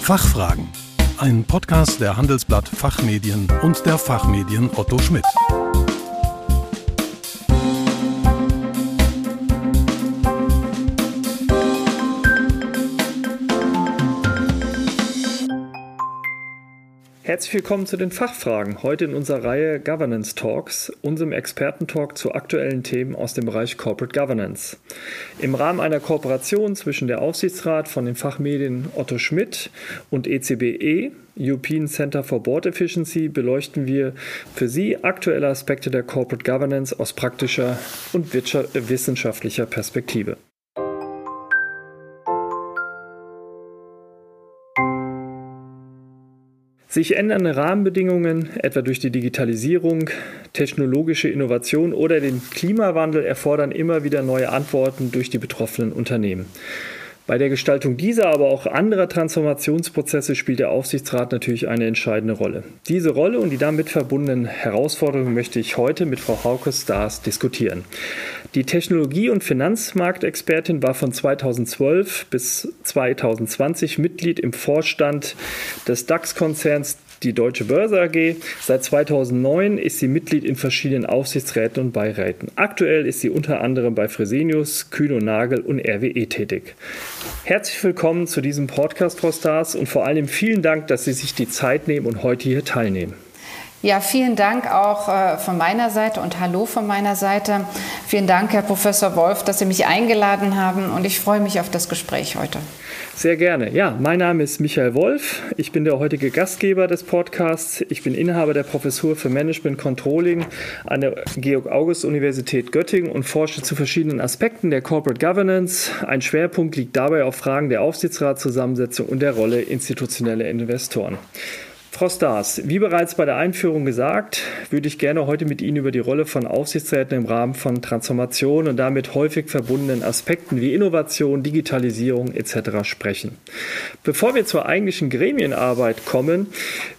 Fachfragen. Ein Podcast der Handelsblatt Fachmedien und der Fachmedien Otto Schmidt. Herzlich willkommen zu den Fachfragen. Heute in unserer Reihe Governance Talks, unserem Expertentalk zu aktuellen Themen aus dem Bereich Corporate Governance. Im Rahmen einer Kooperation zwischen der Aufsichtsrat von den Fachmedien Otto Schmidt und ECBE, e, European Center for Board Efficiency, beleuchten wir für Sie aktuelle Aspekte der Corporate Governance aus praktischer und wissenschaftlicher Perspektive. Sich ändernde Rahmenbedingungen, etwa durch die Digitalisierung, technologische Innovation oder den Klimawandel, erfordern immer wieder neue Antworten durch die betroffenen Unternehmen. Bei der Gestaltung dieser, aber auch anderer Transformationsprozesse spielt der Aufsichtsrat natürlich eine entscheidende Rolle. Diese Rolle und die damit verbundenen Herausforderungen möchte ich heute mit Frau Hauke Stars diskutieren. Die Technologie- und Finanzmarktexpertin war von 2012 bis 2020 Mitglied im Vorstand des DAX-Konzerns die Deutsche Börse AG. Seit 2009 ist sie Mitglied in verschiedenen Aufsichtsräten und Beiräten. Aktuell ist sie unter anderem bei Fresenius, Kühn und Nagel und RWE tätig. Herzlich willkommen zu diesem Podcast, Frau Stars, und vor allem vielen Dank, dass Sie sich die Zeit nehmen und heute hier teilnehmen. Ja, vielen Dank auch äh, von meiner Seite und hallo von meiner Seite. Vielen Dank, Herr Professor Wolf, dass Sie mich eingeladen haben und ich freue mich auf das Gespräch heute. Sehr gerne. Ja, mein Name ist Michael Wolf. Ich bin der heutige Gastgeber des Podcasts. Ich bin Inhaber der Professur für Management Controlling an der Georg-August-Universität Göttingen und forsche zu verschiedenen Aspekten der Corporate Governance. Ein Schwerpunkt liegt dabei auf Fragen der Aufsichtsratszusammensetzung und der Rolle institutioneller Investoren. Frau Stars, wie bereits bei der Einführung gesagt, würde ich gerne heute mit Ihnen über die Rolle von Aufsichtsräten im Rahmen von Transformation und damit häufig verbundenen Aspekten wie Innovation, Digitalisierung etc. sprechen. Bevor wir zur eigentlichen Gremienarbeit kommen,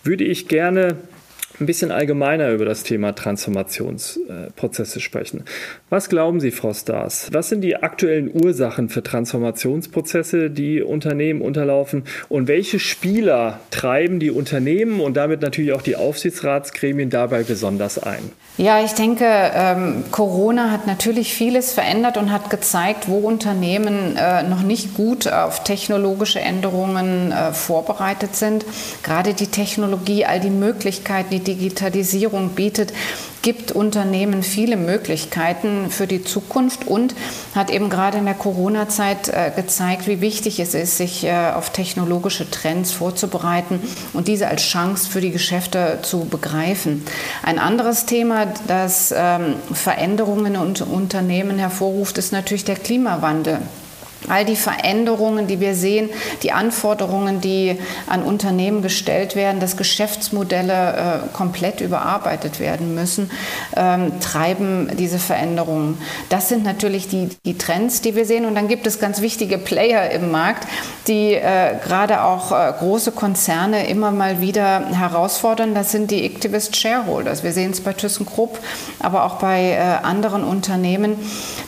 würde ich gerne ein bisschen allgemeiner über das Thema Transformationsprozesse sprechen. Was glauben Sie, Frau Stars? Was sind die aktuellen Ursachen für Transformationsprozesse, die Unternehmen unterlaufen? Und welche Spieler treiben die Unternehmen und damit natürlich auch die Aufsichtsratsgremien dabei besonders ein? Ja, ich denke, ähm, Corona hat natürlich vieles verändert und hat gezeigt, wo Unternehmen äh, noch nicht gut auf technologische Änderungen äh, vorbereitet sind. Gerade die Technologie, all die Möglichkeiten, die Digitalisierung bietet, gibt Unternehmen viele Möglichkeiten für die Zukunft und hat eben gerade in der Corona-Zeit äh, gezeigt, wie wichtig es ist, sich äh, auf technologische Trends vorzubereiten und diese als Chance für die Geschäfte zu begreifen. Ein anderes Thema, das ähm, Veränderungen in Unternehmen hervorruft, ist natürlich der Klimawandel all die Veränderungen, die wir sehen, die Anforderungen, die an Unternehmen gestellt werden, dass Geschäftsmodelle äh, komplett überarbeitet werden müssen, ähm, treiben diese Veränderungen. Das sind natürlich die, die Trends, die wir sehen. Und dann gibt es ganz wichtige Player im Markt, die äh, gerade auch äh, große Konzerne immer mal wieder herausfordern. Das sind die Activist Shareholders. Wir sehen es bei ThyssenKrupp, aber auch bei äh, anderen Unternehmen.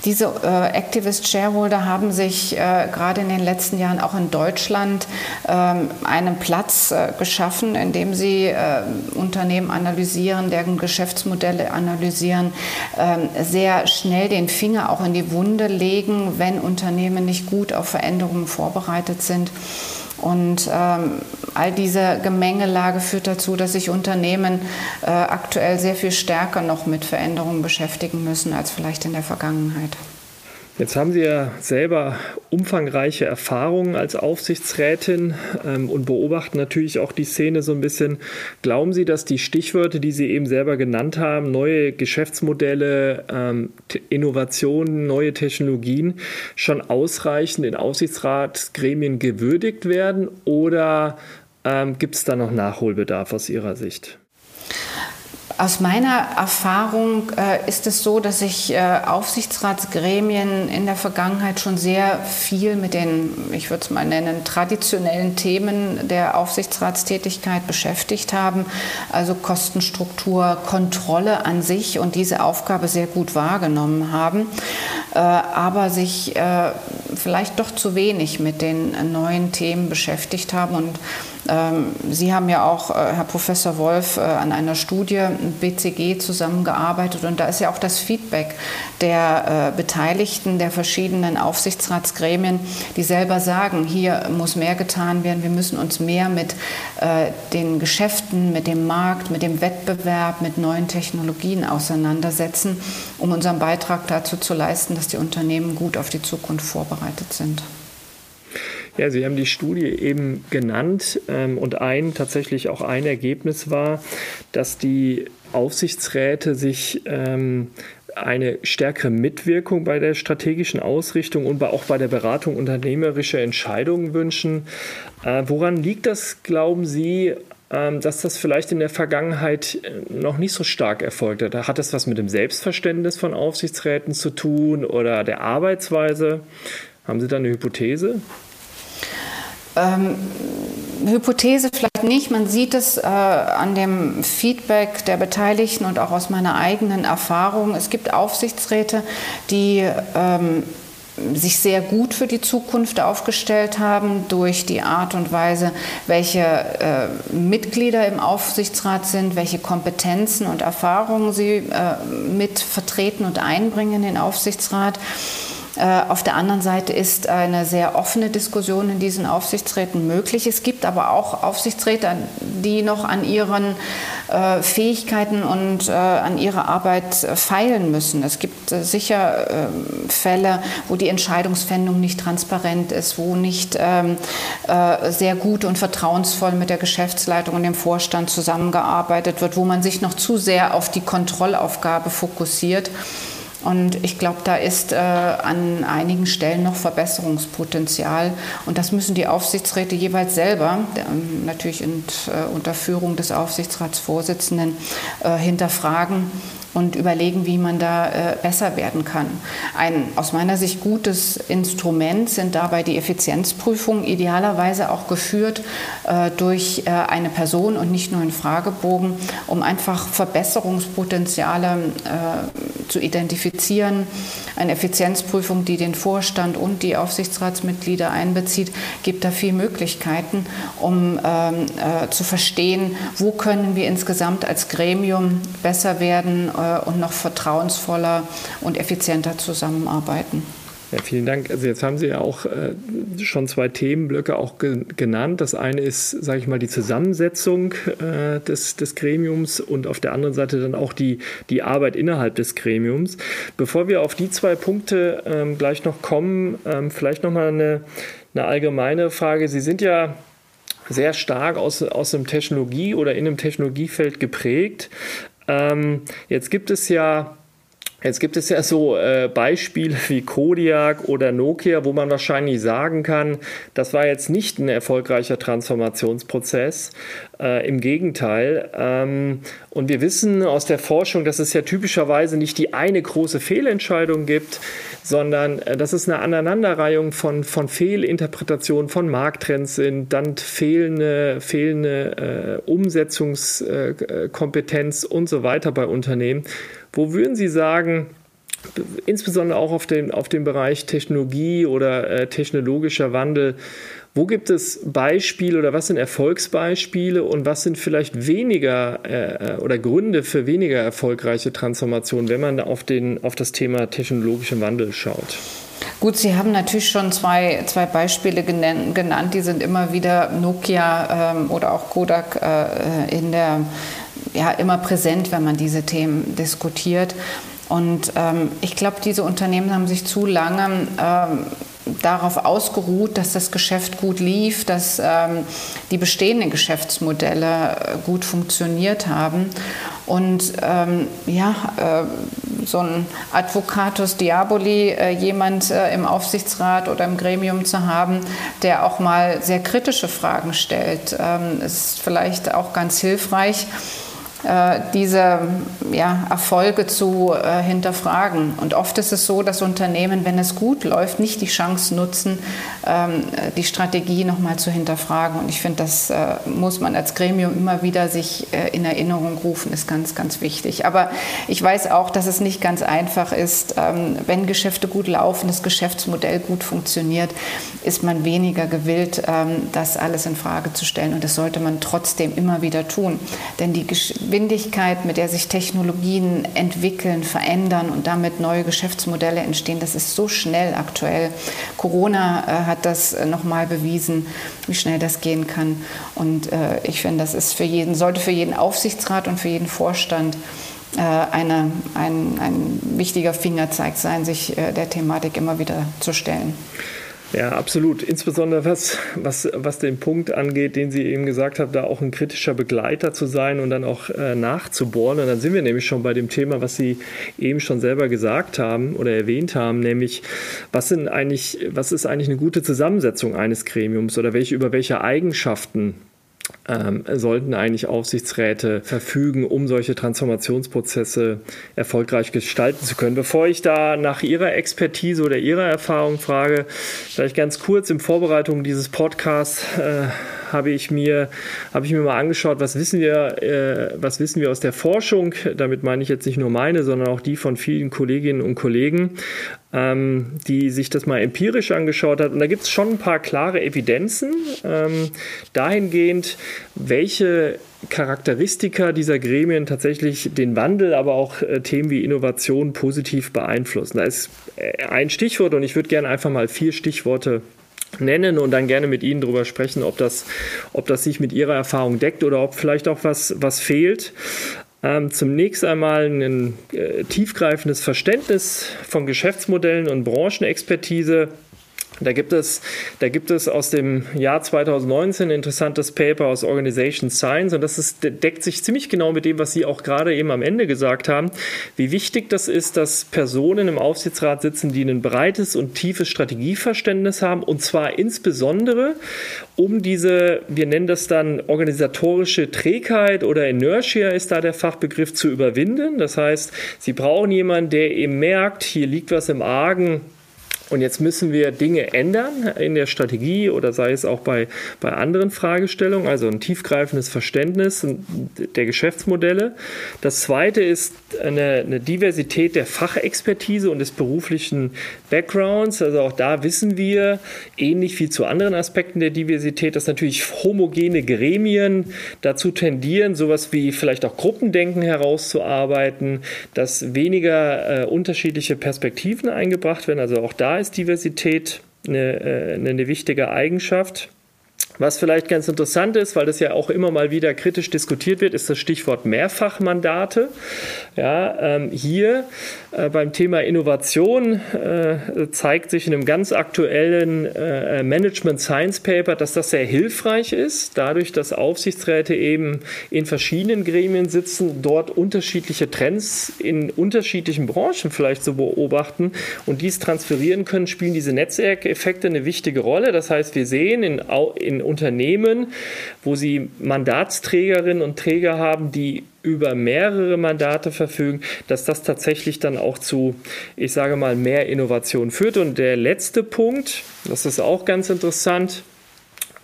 Diese äh, Activist Shareholder haben sich äh, gerade in den letzten Jahren auch in Deutschland ähm, einen Platz äh, geschaffen, in dem sie äh, Unternehmen analysieren, deren Geschäftsmodelle analysieren, ähm, sehr schnell den Finger auch in die Wunde legen, wenn Unternehmen nicht gut auf Veränderungen vorbereitet sind. Und ähm, all diese Gemengelage führt dazu, dass sich Unternehmen äh, aktuell sehr viel stärker noch mit Veränderungen beschäftigen müssen als vielleicht in der Vergangenheit. Jetzt haben Sie ja selber umfangreiche Erfahrungen als Aufsichtsrätin ähm, und beobachten natürlich auch die Szene so ein bisschen. Glauben Sie, dass die Stichwörter, die Sie eben selber genannt haben, neue Geschäftsmodelle, ähm, Innovationen, neue Technologien, schon ausreichend in Aufsichtsratsgremien gewürdigt werden oder ähm, gibt es da noch Nachholbedarf aus Ihrer Sicht? Aus meiner Erfahrung äh, ist es so, dass sich äh, Aufsichtsratsgremien in der Vergangenheit schon sehr viel mit den, ich würde es mal nennen, traditionellen Themen der Aufsichtsratstätigkeit beschäftigt haben. Also Kostenstruktur, Kontrolle an sich und diese Aufgabe sehr gut wahrgenommen haben, äh, aber sich äh, vielleicht doch zu wenig mit den neuen Themen beschäftigt haben und Sie haben ja auch, äh, Herr Professor Wolf, äh, an einer Studie BCG zusammengearbeitet und da ist ja auch das Feedback der äh, Beteiligten der verschiedenen Aufsichtsratsgremien, die selber sagen, hier muss mehr getan werden, wir müssen uns mehr mit den Geschäften, mit dem Markt, mit dem Wettbewerb, mit neuen Technologien auseinandersetzen, um unseren Beitrag dazu zu leisten, dass die Unternehmen gut auf die Zukunft vorbereitet sind. Ja, Sie haben die Studie eben genannt ähm, und ein tatsächlich auch ein Ergebnis war, dass die Aufsichtsräte sich ähm, eine stärkere Mitwirkung bei der strategischen Ausrichtung und auch bei der Beratung unternehmerischer Entscheidungen wünschen. Äh, woran liegt das, glauben Sie, ähm, dass das vielleicht in der Vergangenheit äh, noch nicht so stark erfolgt hat? Hat das was mit dem Selbstverständnis von Aufsichtsräten zu tun oder der Arbeitsweise? Haben Sie da eine Hypothese? Ähm, Hypothese vielleicht nicht. Man sieht es äh, an dem Feedback der Beteiligten und auch aus meiner eigenen Erfahrung. Es gibt Aufsichtsräte, die ähm, sich sehr gut für die Zukunft aufgestellt haben durch die Art und Weise, welche äh, Mitglieder im Aufsichtsrat sind, welche Kompetenzen und Erfahrungen sie äh, mit vertreten und einbringen in den Aufsichtsrat. Äh, auf der anderen Seite ist eine sehr offene Diskussion in diesen Aufsichtsräten möglich. Es gibt aber auch Aufsichtsräte, die noch an ihren äh, Fähigkeiten und äh, an ihrer Arbeit feilen müssen. Es gibt sicher ähm, Fälle, wo die Entscheidungsfindung nicht transparent ist, wo nicht ähm, sehr gut und vertrauensvoll mit der Geschäftsleitung und dem Vorstand zusammengearbeitet wird, wo man sich noch zu sehr auf die Kontrollaufgabe fokussiert. Und ich glaube, da ist äh, an einigen Stellen noch Verbesserungspotenzial. Und das müssen die Aufsichtsräte jeweils selber, äh, natürlich in, äh, unter Führung des Aufsichtsratsvorsitzenden, äh, hinterfragen und überlegen, wie man da äh, besser werden kann. Ein aus meiner Sicht gutes Instrument sind dabei die Effizienzprüfungen, idealerweise auch geführt äh, durch äh, eine Person und nicht nur einen Fragebogen, um einfach Verbesserungspotenziale äh, zu identifizieren. Eine Effizienzprüfung, die den Vorstand und die Aufsichtsratsmitglieder einbezieht, gibt da viele Möglichkeiten, um ähm, äh, zu verstehen, wo können wir insgesamt als Gremium besser werden und noch vertrauensvoller und effizienter zusammenarbeiten. Ja, vielen Dank. Also jetzt haben Sie ja auch äh, schon zwei Themenblöcke auch ge genannt. Das eine ist, sage ich mal, die Zusammensetzung äh, des, des Gremiums und auf der anderen Seite dann auch die, die Arbeit innerhalb des Gremiums. Bevor wir auf die zwei Punkte ähm, gleich noch kommen, ähm, vielleicht nochmal eine, eine allgemeine Frage. Sie sind ja sehr stark aus, aus dem Technologie- oder in einem Technologiefeld geprägt. Ähm, jetzt gibt es ja Jetzt gibt es ja so äh, Beispiele wie Kodiak oder Nokia, wo man wahrscheinlich sagen kann, das war jetzt nicht ein erfolgreicher Transformationsprozess. Äh, Im Gegenteil. Ähm, und wir wissen aus der Forschung, dass es ja typischerweise nicht die eine große Fehlentscheidung gibt, sondern äh, dass es eine Aneinanderreihung von, von Fehlinterpretationen von Markttrends sind, dann fehlende, fehlende äh, Umsetzungskompetenz und so weiter bei Unternehmen. Wo würden Sie sagen, insbesondere auch auf den, auf dem Bereich Technologie oder äh, technologischer Wandel, wo gibt es Beispiele oder was sind Erfolgsbeispiele und was sind vielleicht weniger äh, oder Gründe für weniger erfolgreiche Transformationen, wenn man auf, den, auf das Thema technologischen Wandel schaut? Gut, Sie haben natürlich schon zwei, zwei Beispiele genannt, die sind immer wieder Nokia ähm, oder auch Kodak äh, in der ja immer präsent, wenn man diese Themen diskutiert. Und ähm, ich glaube, diese Unternehmen haben sich zu lange ähm, darauf ausgeruht, dass das Geschäft gut lief, dass ähm, die bestehenden Geschäftsmodelle äh, gut funktioniert haben. Und ähm, ja, äh, so ein Advocatus Diaboli, äh, jemand äh, im Aufsichtsrat oder im Gremium zu haben, der auch mal sehr kritische Fragen stellt, ähm, ist vielleicht auch ganz hilfreich. Äh, diese ja, Erfolge zu äh, hinterfragen. Und oft ist es so, dass Unternehmen, wenn es gut läuft, nicht die Chance nutzen, die Strategie nochmal zu hinterfragen. Und ich finde, das äh, muss man als Gremium immer wieder sich äh, in Erinnerung rufen, ist ganz, ganz wichtig. Aber ich weiß auch, dass es nicht ganz einfach ist. Ähm, wenn Geschäfte gut laufen, das Geschäftsmodell gut funktioniert, ist man weniger gewillt, ähm, das alles in Frage zu stellen. Und das sollte man trotzdem immer wieder tun. Denn die Geschwindigkeit, mit der sich Technologien entwickeln, verändern und damit neue Geschäftsmodelle entstehen, das ist so schnell aktuell. Corona äh, hat das äh, nochmal bewiesen, wie schnell das gehen kann. Und äh, ich finde, das ist für jeden, sollte für jeden Aufsichtsrat und für jeden Vorstand eine, ein, ein wichtiger Fingerzeig sein, sich der Thematik immer wieder zu stellen. Ja, absolut. Insbesondere was, was, was den Punkt angeht, den Sie eben gesagt haben, da auch ein kritischer Begleiter zu sein und dann auch äh, nachzubohren. Und dann sind wir nämlich schon bei dem Thema, was Sie eben schon selber gesagt haben oder erwähnt haben, nämlich was sind eigentlich, was ist eigentlich eine gute Zusammensetzung eines Gremiums oder welche, über welche Eigenschaften ähm, sollten eigentlich Aufsichtsräte verfügen, um solche Transformationsprozesse erfolgreich gestalten zu können. Bevor ich da nach Ihrer Expertise oder Ihrer Erfahrung frage, vielleicht ganz kurz in Vorbereitung dieses Podcasts äh, habe ich mir habe ich mir mal angeschaut, was wissen wir äh, was wissen wir aus der Forschung. Damit meine ich jetzt nicht nur meine, sondern auch die von vielen Kolleginnen und Kollegen, ähm, die sich das mal empirisch angeschaut hat. Und da gibt es schon ein paar klare Evidenzen ähm, dahingehend, welche Charakteristika dieser Gremien tatsächlich den Wandel, aber auch äh, Themen wie Innovation positiv beeinflussen. Da ist äh, ein Stichwort und ich würde gerne einfach mal vier Stichworte nennen und dann gerne mit Ihnen darüber sprechen, ob das, ob das sich mit Ihrer Erfahrung deckt oder ob vielleicht auch was, was fehlt. Ähm, zunächst einmal ein äh, tiefgreifendes Verständnis von Geschäftsmodellen und Branchenexpertise da gibt es, da gibt es aus dem Jahr 2019 ein interessantes Paper aus Organization Science und das ist, deckt sich ziemlich genau mit dem, was Sie auch gerade eben am Ende gesagt haben, wie wichtig das ist, dass Personen im Aufsichtsrat sitzen, die ein breites und tiefes Strategieverständnis haben und zwar insbesondere um diese, wir nennen das dann organisatorische Trägheit oder Inertia ist da der Fachbegriff zu überwinden. Das heißt, Sie brauchen jemanden, der eben merkt, hier liegt was im Argen, und jetzt müssen wir Dinge ändern in der Strategie oder sei es auch bei, bei anderen Fragestellungen, also ein tiefgreifendes Verständnis der Geschäftsmodelle. Das zweite ist eine, eine Diversität der Fachexpertise und des beruflichen Backgrounds. Also auch da wissen wir, ähnlich wie zu anderen Aspekten der Diversität, dass natürlich homogene Gremien dazu tendieren, sowas wie vielleicht auch Gruppendenken herauszuarbeiten, dass weniger äh, unterschiedliche Perspektiven eingebracht werden. Also auch da ist Diversität eine, äh, eine wichtige Eigenschaft. Was vielleicht ganz interessant ist, weil das ja auch immer mal wieder kritisch diskutiert wird, ist das Stichwort Mehrfachmandate. Ja, ähm, hier beim Thema Innovation äh, zeigt sich in einem ganz aktuellen äh, Management Science Paper, dass das sehr hilfreich ist, dadurch, dass Aufsichtsräte eben in verschiedenen Gremien sitzen, dort unterschiedliche Trends in unterschiedlichen Branchen vielleicht zu beobachten und dies transferieren können, spielen diese Netzwerkeffekte eine wichtige Rolle. Das heißt, wir sehen in, in Unternehmen, wo sie Mandatsträgerinnen und Träger haben, die über mehrere Mandate verfügen, dass das tatsächlich dann auch zu, ich sage mal, mehr Innovation führt. Und der letzte Punkt, das ist auch ganz interessant,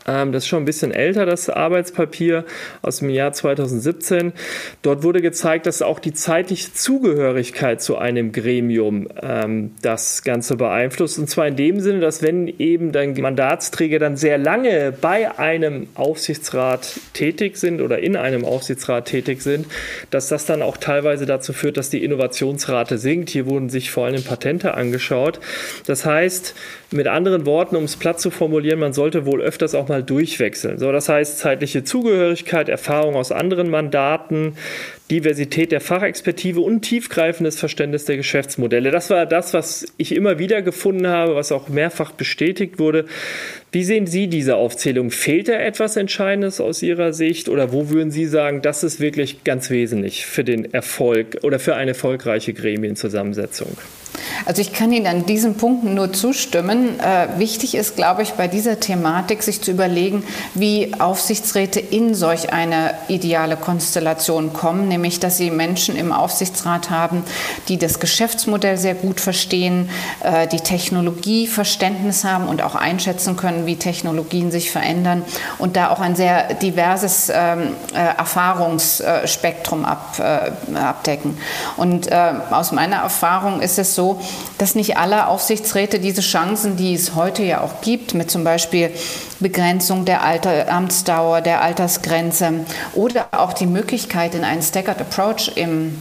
das ist schon ein bisschen älter, das Arbeitspapier aus dem Jahr 2017. Dort wurde gezeigt, dass auch die zeitliche Zugehörigkeit zu einem Gremium ähm, das Ganze beeinflusst. Und zwar in dem Sinne, dass wenn eben dein Mandatsträger dann sehr lange bei einem Aufsichtsrat tätig sind oder in einem Aufsichtsrat tätig sind, dass das dann auch teilweise dazu führt, dass die Innovationsrate sinkt. Hier wurden sich vor allem Patente angeschaut. Das heißt, mit anderen Worten, um es platt zu formulieren, man sollte wohl öfters auch mal durchwechseln. So, das heißt zeitliche Zugehörigkeit, Erfahrung aus anderen Mandaten, Diversität der Fachexpertise und tiefgreifendes Verständnis der Geschäftsmodelle. Das war das, was ich immer wieder gefunden habe, was auch mehrfach bestätigt wurde. Wie sehen Sie diese Aufzählung? Fehlt da etwas Entscheidendes aus Ihrer Sicht oder wo würden Sie sagen, das ist wirklich ganz wesentlich für den Erfolg oder für eine erfolgreiche Gremienzusammensetzung? Also ich kann Ihnen an diesen Punkten nur zustimmen. Äh, wichtig ist, glaube ich, bei dieser Thematik sich zu überlegen, wie Aufsichtsräte in solch eine ideale Konstellation kommen, nämlich dass sie Menschen im Aufsichtsrat haben, die das Geschäftsmodell sehr gut verstehen, äh, die Technologieverständnis haben und auch einschätzen können, wie Technologien sich verändern und da auch ein sehr diverses ähm, äh, Erfahrungsspektrum ab, äh, abdecken. Und äh, aus meiner Erfahrung ist es so, dass nicht alle Aufsichtsräte diese Chancen, die es heute ja auch gibt, mit zum Beispiel Begrenzung der Alter, Amtsdauer, der Altersgrenze oder auch die Möglichkeit in einen Staggered Approach im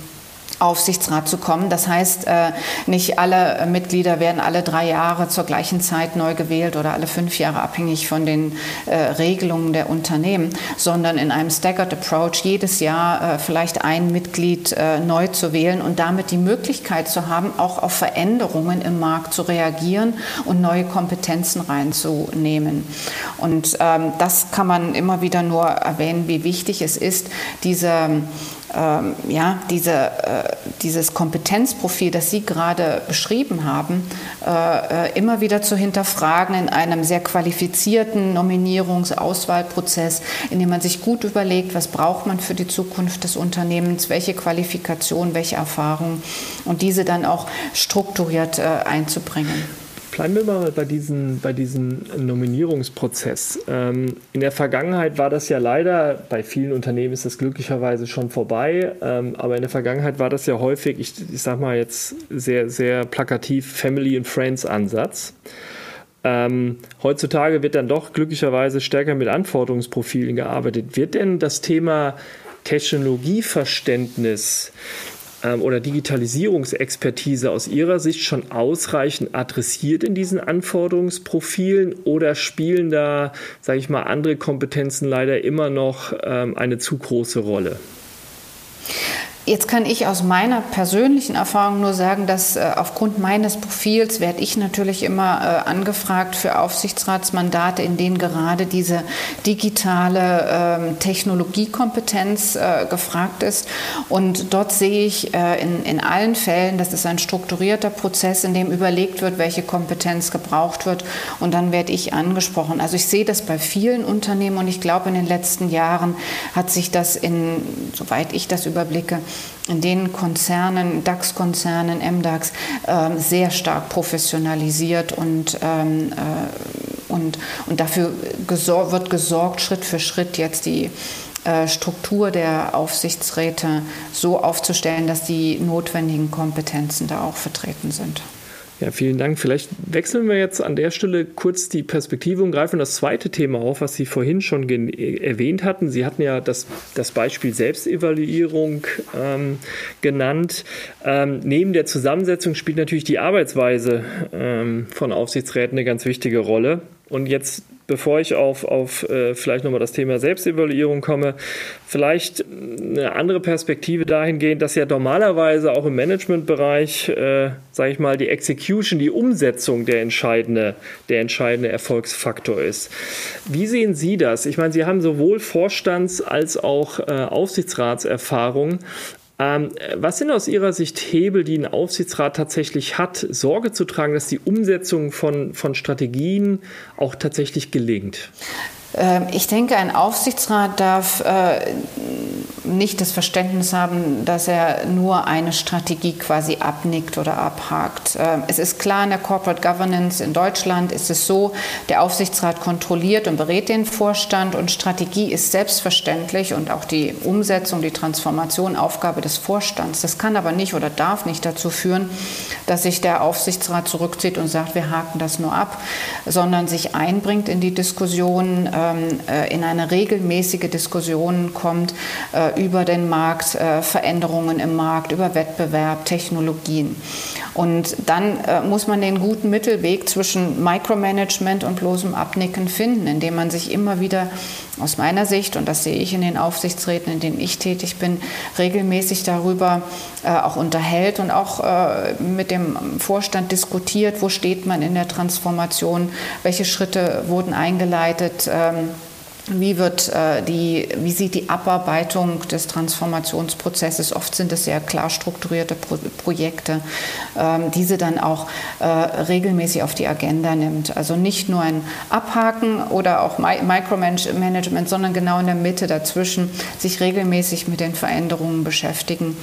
Aufsichtsrat zu kommen. Das heißt, äh, nicht alle Mitglieder werden alle drei Jahre zur gleichen Zeit neu gewählt oder alle fünf Jahre abhängig von den äh, Regelungen der Unternehmen, sondern in einem Staggered Approach jedes Jahr äh, vielleicht ein Mitglied neu zu wählen und damit die Möglichkeit zu haben, auch auf Veränderungen im Markt zu reagieren und neue Kompetenzen reinzunehmen. Und ähm, das kann man immer wieder nur erwähnen, wie wichtig es ist, diese ähm, ja, diese, äh, dieses Kompetenzprofil, das Sie gerade beschrieben haben, äh, äh, immer wieder zu hinterfragen in einem sehr qualifizierten Nominierungs-Auswahlprozess, in dem man sich gut überlegt, was braucht man für die Zukunft des Unternehmens, welche Qualifikation, welche Erfahrung und diese dann auch strukturiert äh, einzubringen. Bleiben wir mal bei diesem, bei diesem Nominierungsprozess. Ähm, in der Vergangenheit war das ja leider, bei vielen Unternehmen ist das glücklicherweise schon vorbei, ähm, aber in der Vergangenheit war das ja häufig, ich, ich sag mal jetzt sehr, sehr plakativ, Family and Friends Ansatz. Ähm, heutzutage wird dann doch glücklicherweise stärker mit Anforderungsprofilen gearbeitet. Wird denn das Thema Technologieverständnis ähm, oder Digitalisierungsexpertise aus Ihrer Sicht schon ausreichend adressiert in diesen Anforderungsprofilen oder spielen da, sage ich mal, andere Kompetenzen leider immer noch ähm, eine zu große Rolle? Jetzt kann ich aus meiner persönlichen Erfahrung nur sagen, dass äh, aufgrund meines Profils werde ich natürlich immer äh, angefragt für Aufsichtsratsmandate, in denen gerade diese digitale ähm, Technologiekompetenz äh, gefragt ist. Und dort sehe ich äh, in, in allen Fällen, das ist ein strukturierter Prozess, in dem überlegt wird, welche Kompetenz gebraucht wird. Und dann werde ich angesprochen. Also ich sehe das bei vielen Unternehmen und ich glaube, in den letzten Jahren hat sich das in, soweit ich das überblicke, in den Konzernen, DAX-Konzernen, MDAX, äh, sehr stark professionalisiert und, ähm, äh, und, und dafür gesor wird gesorgt, Schritt für Schritt jetzt die äh, Struktur der Aufsichtsräte so aufzustellen, dass die notwendigen Kompetenzen da auch vertreten sind. Ja, vielen Dank. Vielleicht wechseln wir jetzt an der Stelle kurz die Perspektive und greifen das zweite Thema auf, was Sie vorhin schon erwähnt hatten. Sie hatten ja das, das Beispiel Selbstevaluierung ähm, genannt. Ähm, neben der Zusammensetzung spielt natürlich die Arbeitsweise ähm, von Aufsichtsräten eine ganz wichtige Rolle. Und jetzt bevor ich auf, auf äh, vielleicht nochmal das Thema Selbstevaluierung komme, vielleicht eine andere Perspektive dahingehend, dass ja normalerweise auch im Managementbereich, äh, sage ich mal, die Execution, die Umsetzung der entscheidende, der entscheidende Erfolgsfaktor ist. Wie sehen Sie das? Ich meine, Sie haben sowohl Vorstands- als auch äh, Aufsichtsratserfahrung. Ähm, was sind aus Ihrer Sicht Hebel, die ein Aufsichtsrat tatsächlich hat, Sorge zu tragen, dass die Umsetzung von, von Strategien auch tatsächlich gelingt? Ähm, ich denke, ein Aufsichtsrat darf äh, nicht das Verständnis haben, dass er nur eine Strategie quasi abnickt oder abhakt. Ähm, es ist klar, in der Corporate Governance in Deutschland ist es so, der Aufsichtsrat kontrolliert und berät den Vorstand und Strategie ist selbstverständlich und auch die Umsetzung, die Transformation Aufgabe des Vorstands. Das kann aber nicht oder darf nicht dazu führen, dass sich der Aufsichtsrat zurückzieht und sagt, wir haken das nur ab, sondern sich einbringt in die Diskussion, äh, in eine regelmäßige Diskussion kommt äh, über den Markt, äh, Veränderungen im Markt, über Wettbewerb, Technologien. Und dann muss man den guten Mittelweg zwischen Micromanagement und bloßem Abnicken finden, indem man sich immer wieder aus meiner Sicht, und das sehe ich in den Aufsichtsräten, in denen ich tätig bin, regelmäßig darüber auch unterhält und auch mit dem Vorstand diskutiert, wo steht man in der Transformation, welche Schritte wurden eingeleitet. Ähm, wie, wird, äh, die, wie sieht die Abarbeitung des Transformationsprozesses, oft sind es sehr klar strukturierte Pro Projekte, ähm, diese dann auch äh, regelmäßig auf die Agenda nimmt. Also nicht nur ein Abhaken oder auch Mi Micromanagement, sondern genau in der Mitte dazwischen sich regelmäßig mit den Veränderungen beschäftigen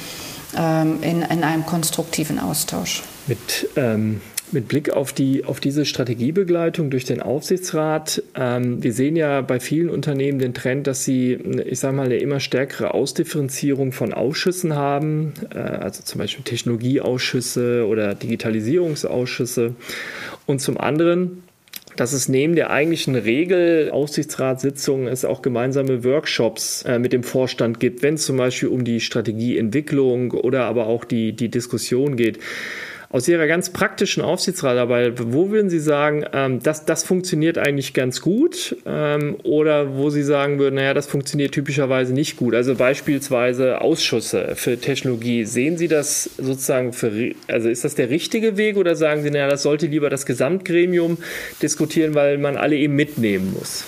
ähm, in, in einem konstruktiven Austausch. Mit ähm mit Blick auf, die, auf diese Strategiebegleitung durch den Aufsichtsrat, ähm, wir sehen ja bei vielen Unternehmen den Trend, dass sie, ich sage mal, eine immer stärkere Ausdifferenzierung von Ausschüssen haben, äh, also zum Beispiel Technologieausschüsse oder Digitalisierungsausschüsse. Und zum anderen dass es neben der eigentlichen Regel Aufsichtsratssitzungen es auch gemeinsame Workshops äh, mit dem Vorstand gibt, wenn es zum Beispiel um die Strategieentwicklung oder aber auch die, die Diskussion geht aus Ihrer ganz praktischen Aufsichtsratarbeit, wo würden Sie sagen, ähm, das, das funktioniert eigentlich ganz gut ähm, oder wo Sie sagen würden, naja, das funktioniert typischerweise nicht gut? Also beispielsweise Ausschüsse für Technologie. Sehen Sie das sozusagen für, also ist das der richtige Weg oder sagen Sie, naja, das sollte lieber das Gesamtgremium diskutieren, weil man alle eben mitnehmen muss?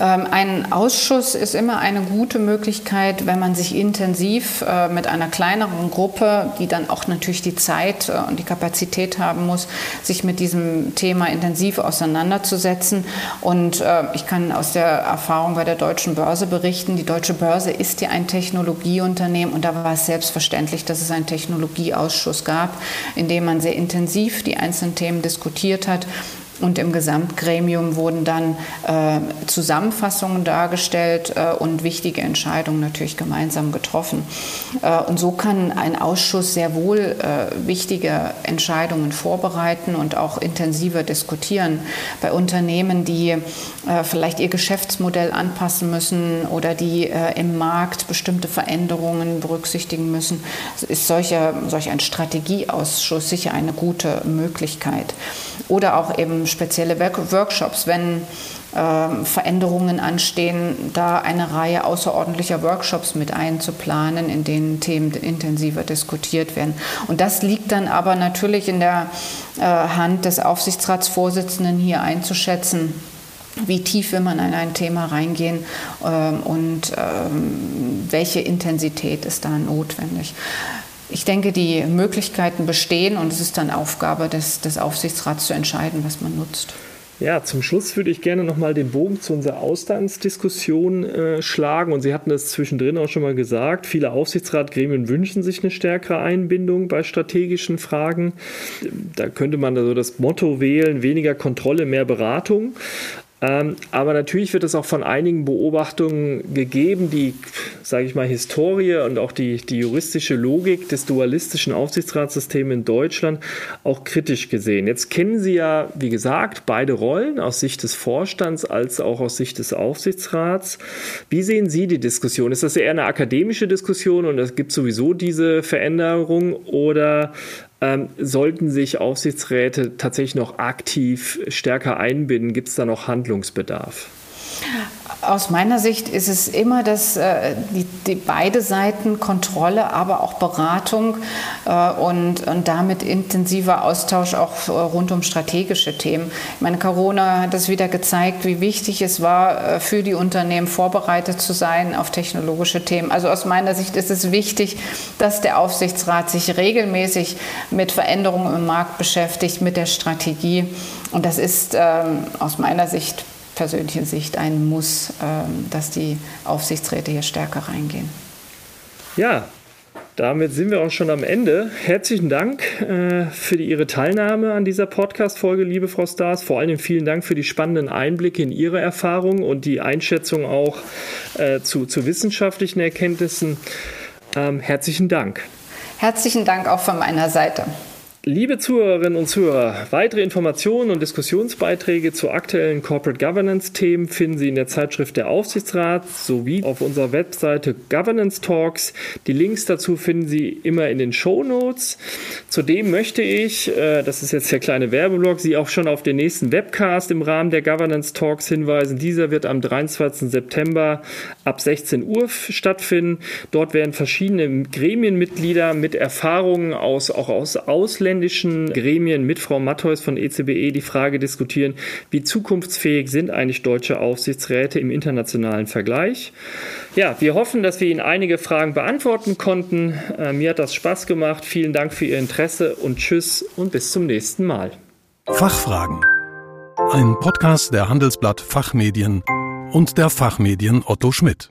Ähm, ein Ausschuss ist immer eine gute Möglichkeit, wenn man sich intensiv äh, mit einer kleineren Gruppe, die dann auch natürlich die Zeit äh, und die Kapazität haben muss, sich mit diesem Thema intensiv auseinanderzusetzen. Und äh, ich kann aus der Erfahrung bei der Deutschen Börse berichten, die Deutsche Börse ist ja ein Technologieunternehmen und da war es selbstverständlich, dass es einen Technologieausschuss gab, in dem man sehr intensiv die einzelnen Themen diskutiert hat und im Gesamtgremium wurden dann äh, Zusammenfassungen dargestellt äh, und wichtige Entscheidungen natürlich gemeinsam getroffen. Äh, und so kann ein Ausschuss sehr wohl äh, wichtige Entscheidungen vorbereiten und auch intensiver diskutieren. Bei Unternehmen, die äh, vielleicht ihr Geschäftsmodell anpassen müssen oder die äh, im Markt bestimmte Veränderungen berücksichtigen müssen, ist solcher, solch ein Strategieausschuss sicher eine gute Möglichkeit. Oder auch eben spezielle Workshops, wenn äh, Veränderungen anstehen, da eine Reihe außerordentlicher Workshops mit einzuplanen, in denen Themen intensiver diskutiert werden. Und das liegt dann aber natürlich in der äh, Hand des Aufsichtsratsvorsitzenden hier einzuschätzen wie tief will man in ein Thema reingehen ähm, und ähm, welche Intensität ist da notwendig. Ich denke, die Möglichkeiten bestehen und es ist dann Aufgabe des, des Aufsichtsrats zu entscheiden, was man nutzt. Ja, zum Schluss würde ich gerne nochmal den Bogen zu unserer Auslandsdiskussion äh, schlagen. Und Sie hatten das zwischendrin auch schon mal gesagt. Viele Aufsichtsratgremien wünschen sich eine stärkere Einbindung bei strategischen Fragen. Da könnte man also das Motto wählen, weniger Kontrolle, mehr Beratung. Ähm, aber natürlich wird es auch von einigen Beobachtungen gegeben, die, sage ich mal, Historie und auch die, die juristische Logik des dualistischen Aufsichtsratssystems in Deutschland auch kritisch gesehen. Jetzt kennen Sie ja, wie gesagt, beide Rollen aus Sicht des Vorstands als auch aus Sicht des Aufsichtsrats. Wie sehen Sie die Diskussion? Ist das eher eine akademische Diskussion und es gibt sowieso diese Veränderung oder ähm, sollten sich Aufsichtsräte tatsächlich noch aktiv stärker einbinden? Gibt es da noch Handlungsbedarf? Aus meiner Sicht ist es immer das, äh, die, die beide Seiten, Kontrolle, aber auch Beratung äh, und, und damit intensiver Austausch auch rund um strategische Themen. Ich meine, Corona hat es wieder gezeigt, wie wichtig es war, äh, für die Unternehmen vorbereitet zu sein auf technologische Themen. Also aus meiner Sicht ist es wichtig, dass der Aufsichtsrat sich regelmäßig mit Veränderungen im Markt beschäftigt, mit der Strategie. Und das ist ähm, aus meiner Sicht persönlichen Sicht ein Muss, ähm, dass die Aufsichtsräte hier stärker reingehen. Ja, damit sind wir auch schon am Ende. Herzlichen Dank äh, für die, Ihre Teilnahme an dieser Podcast-Folge, liebe Frau Stars. Vor allem vielen Dank für die spannenden Einblicke in Ihre Erfahrungen und die Einschätzung auch äh, zu, zu wissenschaftlichen Erkenntnissen. Ähm, herzlichen Dank. Herzlichen Dank auch von meiner Seite. Liebe Zuhörerinnen und Zuhörer, weitere Informationen und Diskussionsbeiträge zu aktuellen Corporate Governance-Themen finden Sie in der Zeitschrift Der Aufsichtsrat sowie auf unserer Webseite Governance Talks. Die Links dazu finden Sie immer in den Show Notes. Zudem möchte ich, äh, das ist jetzt der kleine Werbeblock, Sie auch schon auf den nächsten Webcast im Rahmen der Governance Talks hinweisen. Dieser wird am 23. September ab 16 Uhr stattfinden. Dort werden verschiedene Gremienmitglieder mit Erfahrungen aus, auch aus ausländischen Gremien mit Frau Mattheus von ECBE die Frage diskutieren, wie zukunftsfähig sind eigentlich deutsche Aufsichtsräte im internationalen Vergleich. Ja, wir hoffen, dass wir Ihnen einige Fragen beantworten konnten. Äh, mir hat das Spaß gemacht. Vielen Dank für Ihr Interesse und tschüss und bis zum nächsten Mal. Fachfragen. Ein Podcast der Handelsblatt Fachmedien und der Fachmedien Otto Schmidt.